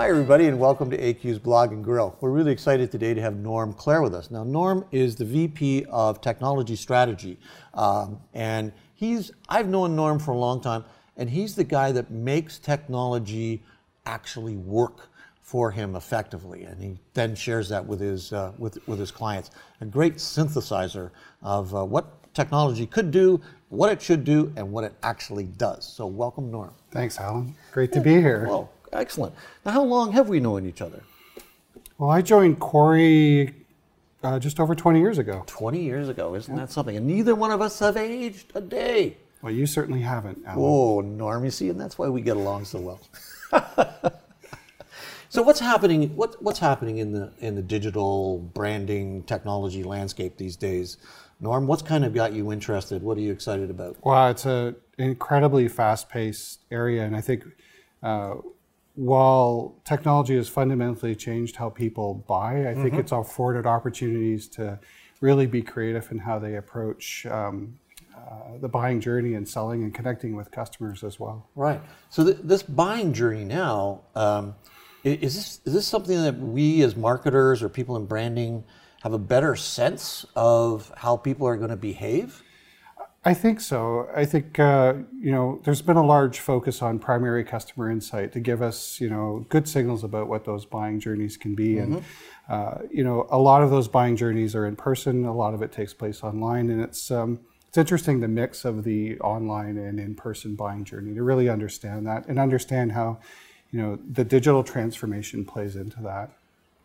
Hi, everybody, and welcome to AQ's Blog and Grill. We're really excited today to have Norm Clare with us. Now, Norm is the VP of Technology Strategy, um, and he's I've known Norm for a long time, and he's the guy that makes technology actually work for him effectively, and he then shares that with his uh, with with his clients. A great synthesizer of uh, what technology could do, what it should do, and what it actually does. So, welcome, Norm. Thanks, Alan. Great to be here. Well, excellent. Now, how long have we known each other? Well, I joined Corey uh, just over 20 years ago. 20 years ago, isn't that something? And neither one of us have aged a day. Well, you certainly haven't, Alan. Oh, Norm, you see, and that's why we get along so well. so what's happening? What, what's happening in the in the digital branding technology landscape these days? Norm, what's kind of got you interested? What are you excited about? Well, it's an incredibly fast-paced area, and I think uh, while technology has fundamentally changed how people buy, I think it's afforded opportunities to really be creative in how they approach um, uh, the buying journey and selling and connecting with customers as well. Right. So th- this buying journey now um, is this is this something that we as marketers or people in branding have a better sense of how people are going to behave? I think so. I think uh, you know there's been a large focus on primary customer insight to give us you know good signals about what those buying journeys can be, and uh, you know a lot of those buying journeys are in person. A lot of it takes place online, and it's um, it's interesting the mix of the online and in-person buying journey to really understand that and understand how you know the digital transformation plays into that.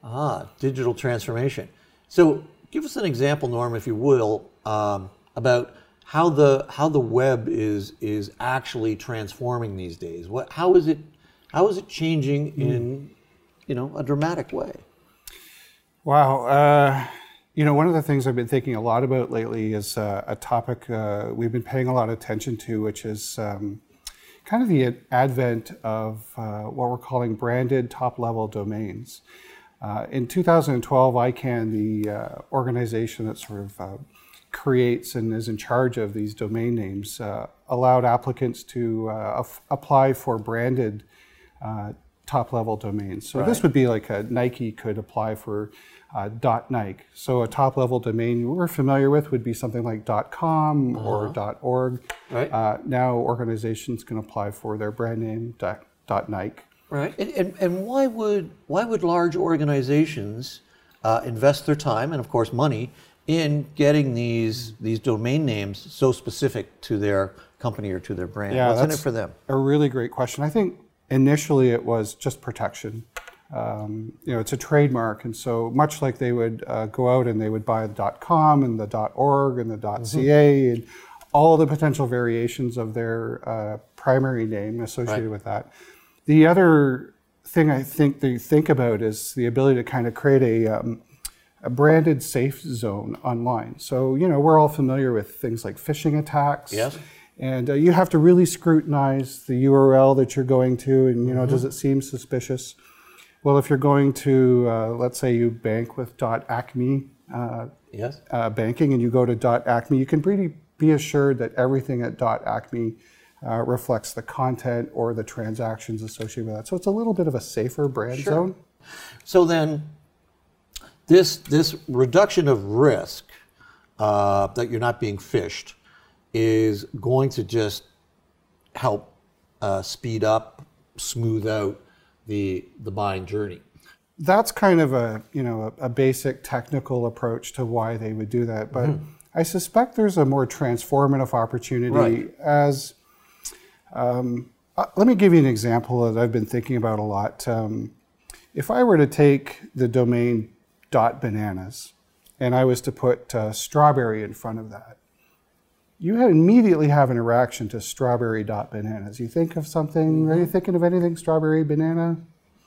Ah, digital transformation. So give us an example, Norm, if you will, um, about how the how the web is is actually transforming these days. What how is it how is it changing in you know a dramatic way? Wow. Uh, you know, one of the things I've been thinking a lot about lately is uh, a topic uh, we've been paying a lot of attention to, which is um, kind of the advent of uh, what we're calling branded top level domains. Uh, in 2012, ICANN, the uh, organization that sort of uh, creates and is in charge of these domain names, uh, allowed applicants to uh, apply for branded uh, top level domains. So this would be like a Nike could apply for uh, .nike. So a top level domain we're familiar with would be something like .com or .org. Right. Uh, now organizations can apply for their brand name dot, .nike. Right. And, and, and why would why would large organizations uh, invest their time and of course money in getting these these domain names so specific to their company or to their brand? Yeah, What's in it for them? A really great question. I think initially it was just protection. Um, you know, it's a trademark, and so much like they would uh, go out and they would buy the .com and the .org and the .ca and all the potential variations of their uh, primary name associated with that. The other thing I think they think about is the ability to kind of create a um, a branded safe zone online. So, you know, we're all familiar with things like phishing attacks. Yes. And uh, you have to really scrutinize the URL that you're going to, and you know, does it seem suspicious? Well, if you're going to, uh, let's say you bank with .acme uh, Yes. uh, banking, and you go to .acme, you can pretty be assured that everything at .acme uh, reflects the content or the transactions associated with that. So it's a little bit of a safer brand zone. So then, this this reduction of risk uh, that you're not being phished is going to just help uh, speed up, smooth out the the buying journey. that's kind of a you know a, a basic technical approach to why they would do that but i suspect there's a more transformative opportunity Right. as um, uh, let me give you an example that i've been thinking about a lot um, if i were to take the domain dot bananas and i was to put uh, strawberry in front of that you immediately have an reaction to strawberry dot bananas you think of something are you thinking of anything strawberry banana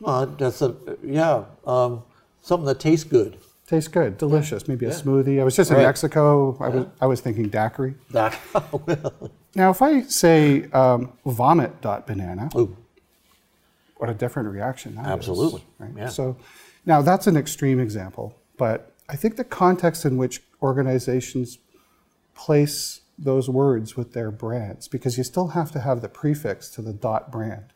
Well, that's a yeah um, something that tastes good. Tastes good, delicious. Maybe a smoothie. I was just in Right. Mexico. I was I was thinking daiquiri. That well, Now, if I say um, vomit dot banana, ooh, what a different reaction that is, Absolutely. right? Yeah. So, now that's an extreme example, but I think the context in which organizations place those words with their brands, because you still have to have the prefix to the dot brand,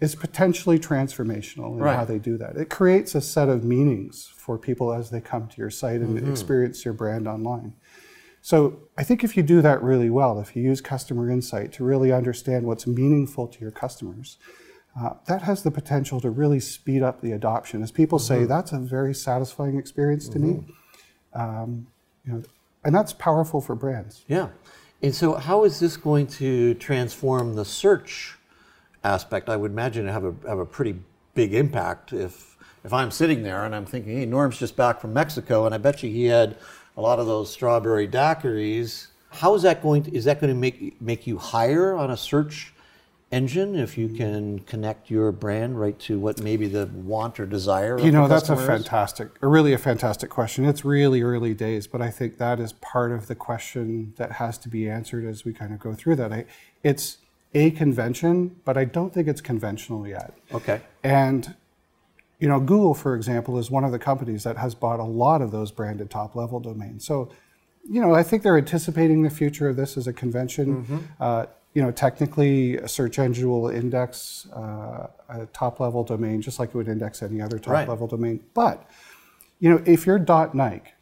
is potentially transformational in Right. how they do that. It creates a set of meanings for people as they come to your site and Mm-hmm. experience your brand online. So I think if you do that really well, if you use customer insight to really understand what's meaningful to your customers, uh, that has the potential to really speed up the adoption. As people Mm-hmm. say, that's a very satisfying experience to me. Um, you know, and that's powerful for brands. Yeah. And so, how is this going to transform the search aspect? I would imagine it have a have a pretty big impact if if I'm sitting there and I'm thinking, hey, Norm's just back from Mexico, and I bet you he had a lot of those strawberry daiquiris. How is that going to is that going to make make you higher on a search engine if you can connect your brand right to what maybe the want or desire of the project, You know, that's a fantastic, really a fantastic question. It's really early days, but I think that is part of the question that has to be answered as we kind of go through that. I, it's a convention, but I don't think it's conventional yet. Okay. And you know, Google, for example, is one of the companies that has bought a lot of those branded top level domains. So, you know, I think they're anticipating the future of this as a convention. Uh, you know, technically, a search engine will index uh, a top level domain just like it would index any other top Right. level domain. But, you know, if you're .Nike,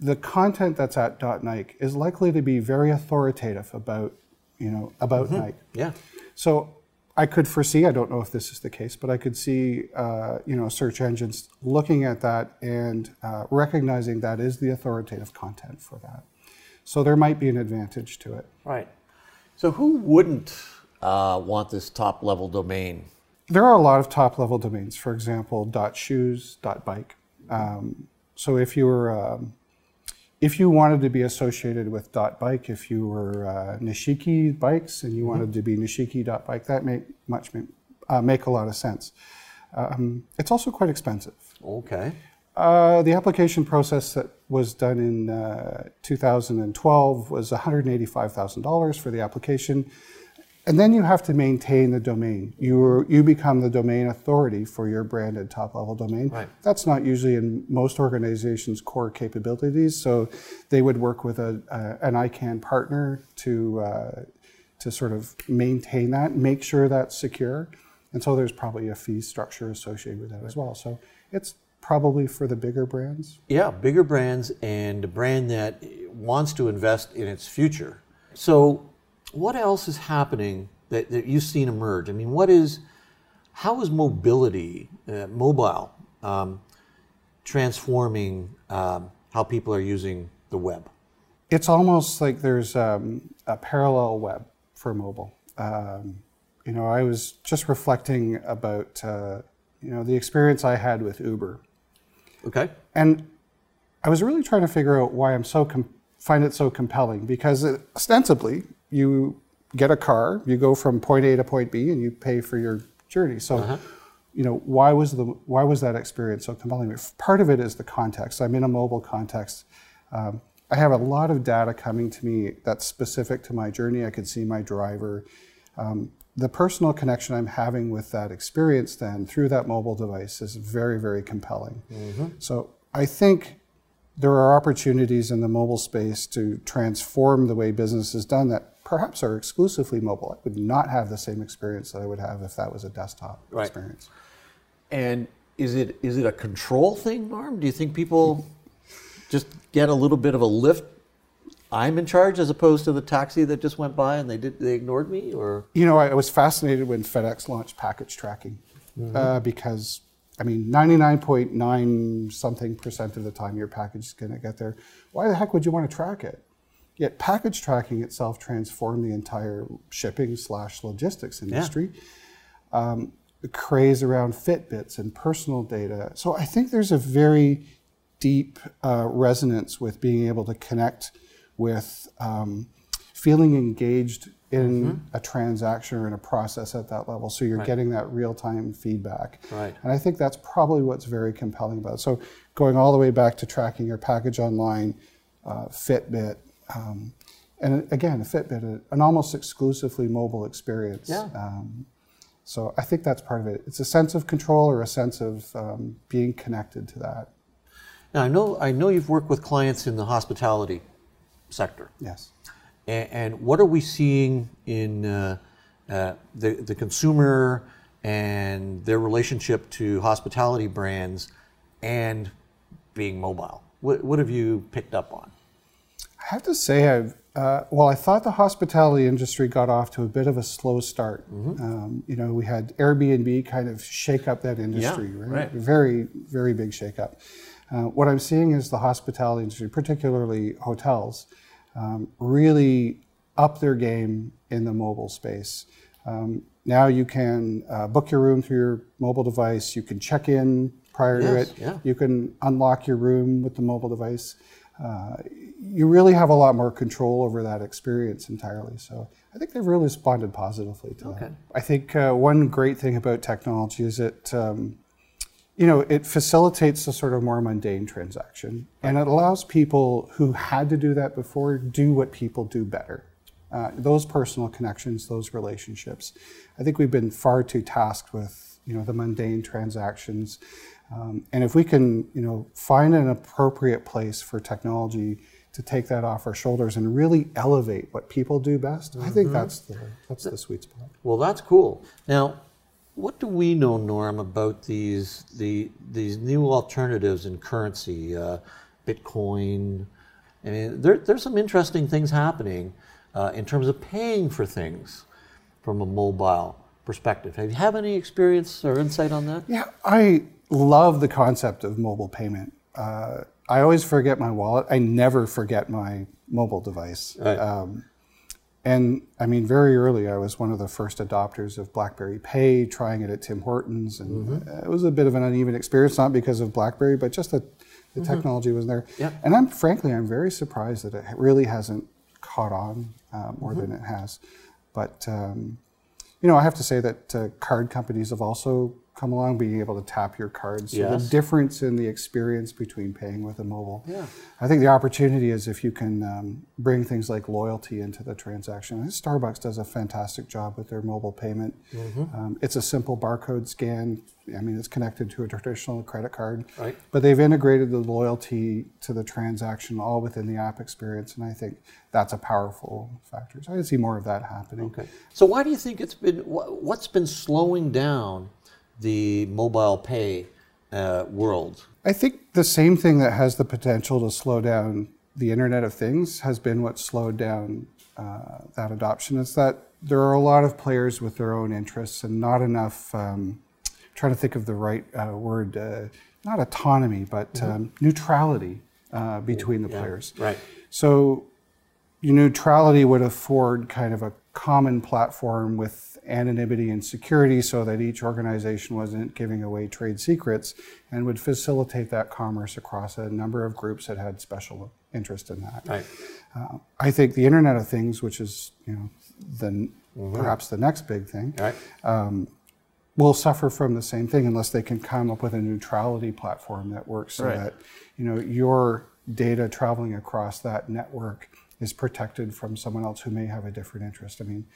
the content that's at .Nike is likely to be very authoritative about, you know, about Nike. Yeah. So I could foresee, I don't know if this is the case, but I could see, uh, you know, search engines looking at that and uh, recognizing that is the authoritative content for that. So there might be an advantage to it. Right. So who wouldn't uh, want this top level domain? There are a lot of top level domains, for example, .shoes, .bike. Um, so if you were, um, if you wanted to be associated with .bike, if you were uh, Nishiki bikes and you wanted to be Nishiki.bike, that make much uh, make a lot of sense. Um, it's also quite expensive. Okay. Uh, the application process that was done in uh, 2012 was $185,000 for the application. And then you have to maintain the domain. You, you become the domain authority for your branded top level domain. Right. That's not usually in most organizations' core capabilities. So they would work with a, a, an ICANN partner to, uh, to sort of maintain that, make sure that's secure. And so there's probably a fee structure associated with that as well. So it's probably for the bigger brands. Yeah, bigger brands and a brand that wants to invest in its future. So, what else is happening that, that you've seen emerge? I mean, what is, how is mobility, uh, mobile, um, transforming um, how people are using the web? It's almost like there's um, a parallel web for mobile. Um, you know, I was just reflecting about uh, you know the experience I had with Uber, Okay. and I was really trying to figure out why I'm so com- find it so compelling because it, ostensibly you get a car, you go from point A to point B, and you pay for your journey. So. You know why was the why was that experience so compelling? Part of it is the context. I'm in a mobile context. Um, I have a lot of data coming to me that's specific to my journey. I could see my driver. Um, the personal connection I'm having with that experience then through that mobile device is very, very compelling. Mm-hmm. So I think there are opportunities in the mobile space to transform the way business is done that perhaps are exclusively mobile. I would not have the same experience that I would have if that was a desktop Right. experience. And is it is it a control thing, Norm? Do you think people just get a little bit of a lift? I'm in charge as opposed to the taxi that just went by and they did they ignored me or You know, I was fascinated when FedEx launched package tracking uh, because, I mean, 99.9 something percent of the time your package is going to get there. Why the heck would you want to track it? Yet package tracking itself transformed the entire shipping slash logistics industry. Um, the craze around Fitbits and personal data. So I think there's a very deep uh, resonance with being able to connect with um, feeling engaged in a transaction or in a process at that level. So you're getting that real time feedback. Right. And I think that's probably what's very compelling about it. So going all the way back to tracking your package online, uh, Fitbit, um, and again, a Fitbit, an almost exclusively mobile experience. Yeah. Um, so I think that's part of it. It's a sense of control or a sense of um, being connected to that. now I know I know you've worked with clients in the hospitality sector. Yes. And, and what are we seeing in uh, uh, the, the consumer and their relationship to hospitality brands and being mobile. What, what have you picked up on? I have to say, I've uh, well, I thought the hospitality industry got off to a bit of a slow start. Mm-hmm. Um, you know, we had Airbnb kind of shake up that industry, yeah, right? right? Very, very big shake up. Uh, what I'm seeing is the hospitality industry, particularly hotels, um, really up their game in the mobile space. Um, now you can uh, book your room through your mobile device. You can check in prior yes, to it. Yeah. You can unlock your room with the mobile device. Uh, you really have a lot more control over that experience entirely. So I think they've really responded positively to okay. that. I think uh, one great thing about technology is it, um, you know, it facilitates the sort of more mundane transaction, and it allows people who had to do that before do what people do better. Uh, those personal connections, those relationships. I think we've been far too tasked with, you know, the mundane transactions. Um, and if we can, you know, find an appropriate place for technology to take that off our shoulders and really elevate what people do best, mm-hmm. I think mm-hmm. that's the that's the sweet spot. Well, that's cool. Now, what do we know, Norm, about these the these new alternatives in currency, uh, Bitcoin? I mean, there, there's some interesting things happening uh, in terms of paying for things from a mobile perspective. Have you have any experience or insight on that? Yeah, I love the concept of mobile payment. Uh, I always forget my wallet. I never forget my mobile device. Right. Um, and I mean, very early, I was one of the first adopters of BlackBerry Pay, trying it at Tim Hortons, and mm-hmm. it was a bit of an uneven experience, not because of BlackBerry, but just that the mm-hmm. technology was there. Yeah. And I'm frankly, I'm very surprised that it really hasn't caught on uh, more mm-hmm. than it has. But um, you know, I have to say that uh, card companies have also come along, being able to tap your cards. So yes. the difference in the experience between paying with a mobile. Yeah. I think the opportunity is if you can um, bring things like loyalty into the transaction. Starbucks does a fantastic job with their mobile payment. Mm-hmm. Um, it's a simple barcode scan. I mean, it's connected to a traditional credit card, right. but they've integrated the loyalty to the transaction all within the app experience, and I think that's a powerful factor. So I see more of that happening. Okay. So why do you think it's been? What's been slowing down? The mobile pay uh, world? I think the same thing that has the potential to slow down the Internet of Things has been what slowed down uh, that adoption. Is that there are a lot of players with their own interests and not enough. Um, trying to think of the right uh, word, uh, not autonomy, but mm-hmm. um, neutrality uh, between the yeah, players. Right. So, neutrality would afford kind of a common platform with anonymity and security so that each organization wasn't giving away trade secrets and would facilitate that commerce across a number of groups that had special interest in that. Right. Uh, I think the Internet of Things, which is you know the mm-hmm. perhaps the next big thing, right. um, will suffer from the same thing unless they can come up with a neutrality platform that works so right. that you know your data traveling across that network is protected from someone else who may have a different interest. I mean,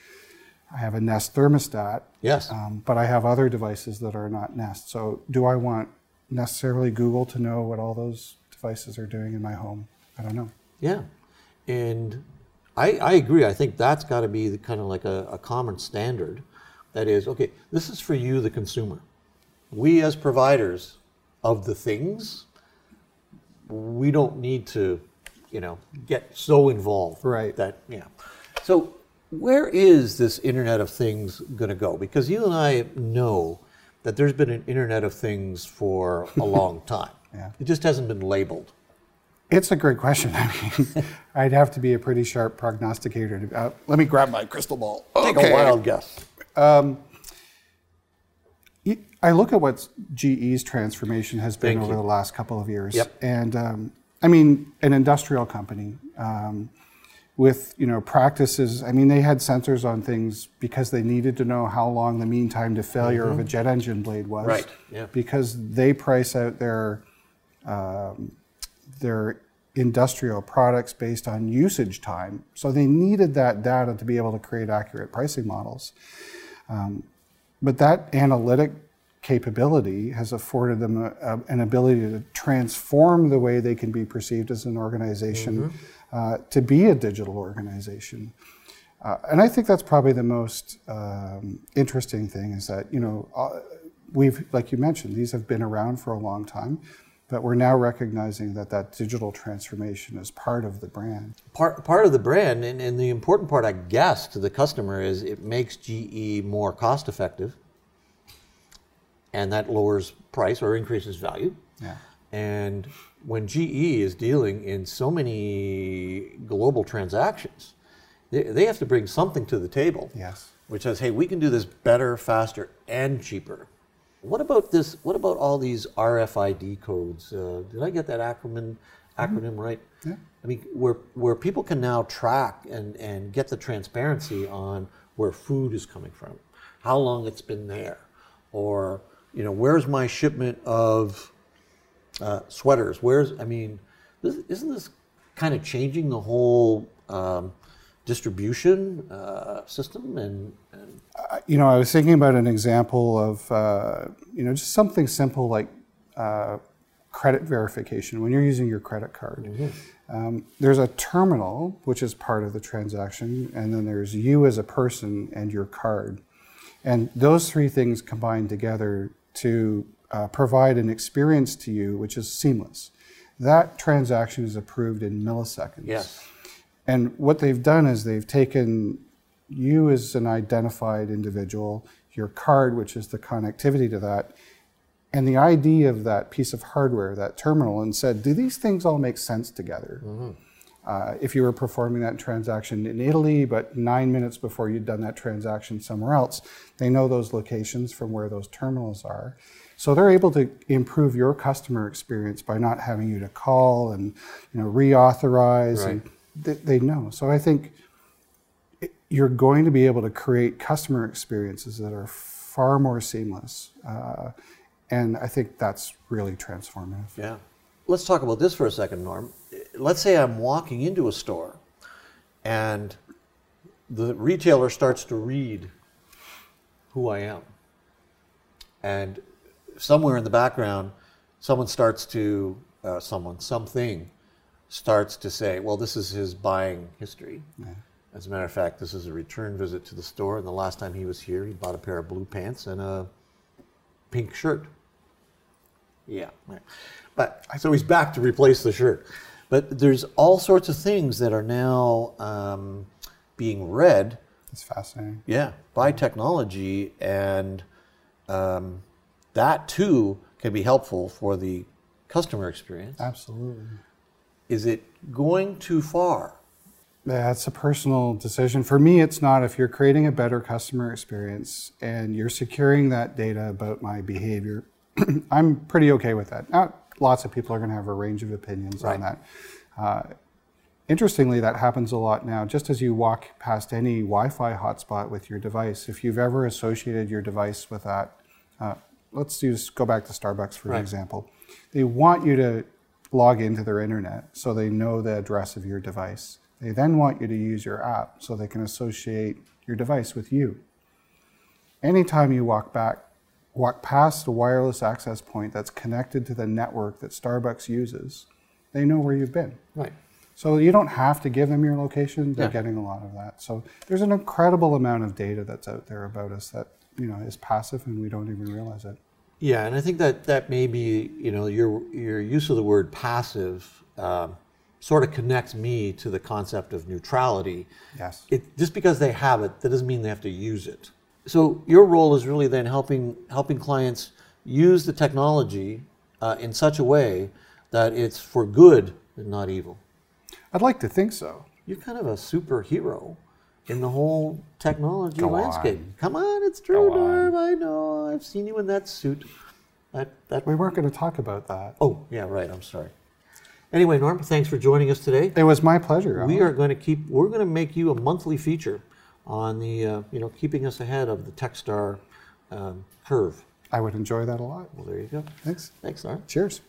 I have a Nest thermostat. Yes. Um, but I have other devices that are not Nest. So do I want necessarily Google to know what all those devices are doing in my home? I don't know. Yeah. And I, I agree. I think that's got to be the, kind of like a, a common standard. That is, okay, this is for you, the consumer. We, as providers of the things, we don't need to, you know, get so involved. Right. That, yeah. So where is this Internet of Things going to go? Because you and I know that there's been an Internet of Things for a long time. yeah. It just hasn't been labeled. It's a great question. I mean, I'd have to be a pretty sharp prognosticator. To, uh, let me grab my crystal ball. Take okay. a wild guess. Um, I look at what GE's transformation has been Thank over you. the last couple of years. Yep. And um, I mean, an industrial company. Um, with you know practices. I mean, they had sensors on things because they needed to know how long the mean time to failure mm-hmm. of a jet engine blade was. Right. Yeah. Because they price out their um, their industrial products based on usage time, so they needed that data to be able to create accurate pricing models. Um, but that analytic capability has afforded them a, a, an ability to transform the way they can be perceived as an organization. Mm-hmm uh, to be a digital organization. Uh, and I think that's probably the most um, interesting thing is that, you know, uh, we've, like you mentioned, these have been around for a long time, but we're now recognizing that that digital transformation is part of the brand. Part, part of the brand, and, and the important part, I guess, to the customer is it makes GE more cost effective, and that lowers price or increases value. Yeah. And when GE is dealing in so many global transactions, they, they have to bring something to the table. Yes. Which says, hey, we can do this better, faster, and cheaper. What about this? What about all these RFID codes? Uh, did I get that acronym acronym right? Yeah. I mean, where where people can now track and and get the transparency on where food is coming from, how long it's been there, or you know, where's my shipment of uh, sweaters? Where's I mean, this, isn't this kind of changing the whole um, distribution uh, system and, and Uh, you know, I was thinking about an example of, uh, you know, just something simple like uh, credit verification when you're using your credit card. Um, there's a terminal, which is part of the transaction, and then there's you as a person and your card. And those three things combine together to uh, provide an experience to you which is seamless. That transaction is approved in milliseconds. yes, And what they've done is they've taken you as an identified individual, your card, which is the connectivity to that, and the ID of that piece of hardware, that terminal, and said, do these things all make sense together? Uh, if you were performing that transaction in Italy, but nine minutes before you'd done that transaction somewhere else, they know those locations from where those terminals are. So they're able to improve your customer experience by not having you to call and you know reauthorize, Right. and they, they know. So I think you're going to be able to create customer experiences that are far more seamless, uh, and I think that's really transformative. yeah. Let's talk about this for a second, Norm. Let's say I'm walking into a store, and the retailer starts to read who I am, and somewhere in the background, someone starts to uh, someone something starts to say, "Well, this is his buying history." As a matter of fact, this is a return visit to the store, and the last time he was here, he bought a pair of blue pants and a pink shirt. Yeah, right. but so he's back to replace the shirt. But there's all sorts of things that are now um, being read, It's fascinating. yeah, by technology, and um, that too can be helpful for the customer experience. Absolutely. Is it going too far? That's a personal decision. For me, it's not. If you're creating a better customer experience and you're securing that data about my behavior, I'm pretty okay with that. Now, lots of people are going to have a range of opinions Right. on that. Uh, interestingly, that happens a lot now. Just as you walk past any Wi Fi hotspot with your device, if you've ever associated your device with that, uh, let's use, go back to Starbucks for Right. example. They want you to log into their internet so they know the address of your device. They then want you to use your app so they can associate your device with you. Anytime you walk back, walk past a wireless access point that's connected to the network that Starbucks uses, they know where you've been. Right. So you don't have to give them your location. They're Yeah. getting a lot of that. So there's an incredible amount of data that's out there about us that you know is passive and we don't even realize it. Yeah, and I think that that may be, you know, your your use of the word passive um, sort of connects me to the concept of neutrality. Yes. It, just because they have it, that doesn't mean they have to use it. So your role is really then helping helping clients use the technology uh, in such a way that it's for good and not evil. I'd like to think so. You're kind of a superhero in the whole technology Go landscape. on. Come on, it's true, Go on. Norm. I know. I've seen you in that suit. That that We weren't going to talk about that. Oh, yeah, right. I'm sorry. Anyway, Norm, thanks for joining us today. It was my pleasure. We are going to keep. We're going to make you a monthly feature on the, uh, you know, keeping us ahead of the TechStar um, curve. I would enjoy that a lot. Well, there you go. Thanks. Thanks, Norm. Cheers.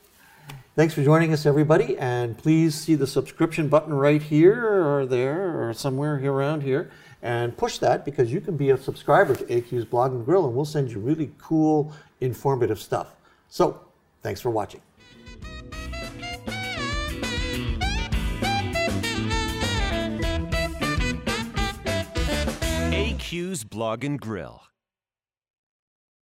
Thanks for joining us, everybody. And please see the subscription button right here or there or somewhere here around here. And push that because you can be a subscriber to AQ's Blog and Grill, and we'll send you really cool, informative stuff. So, thanks for watching. AQ's Blog and Grill.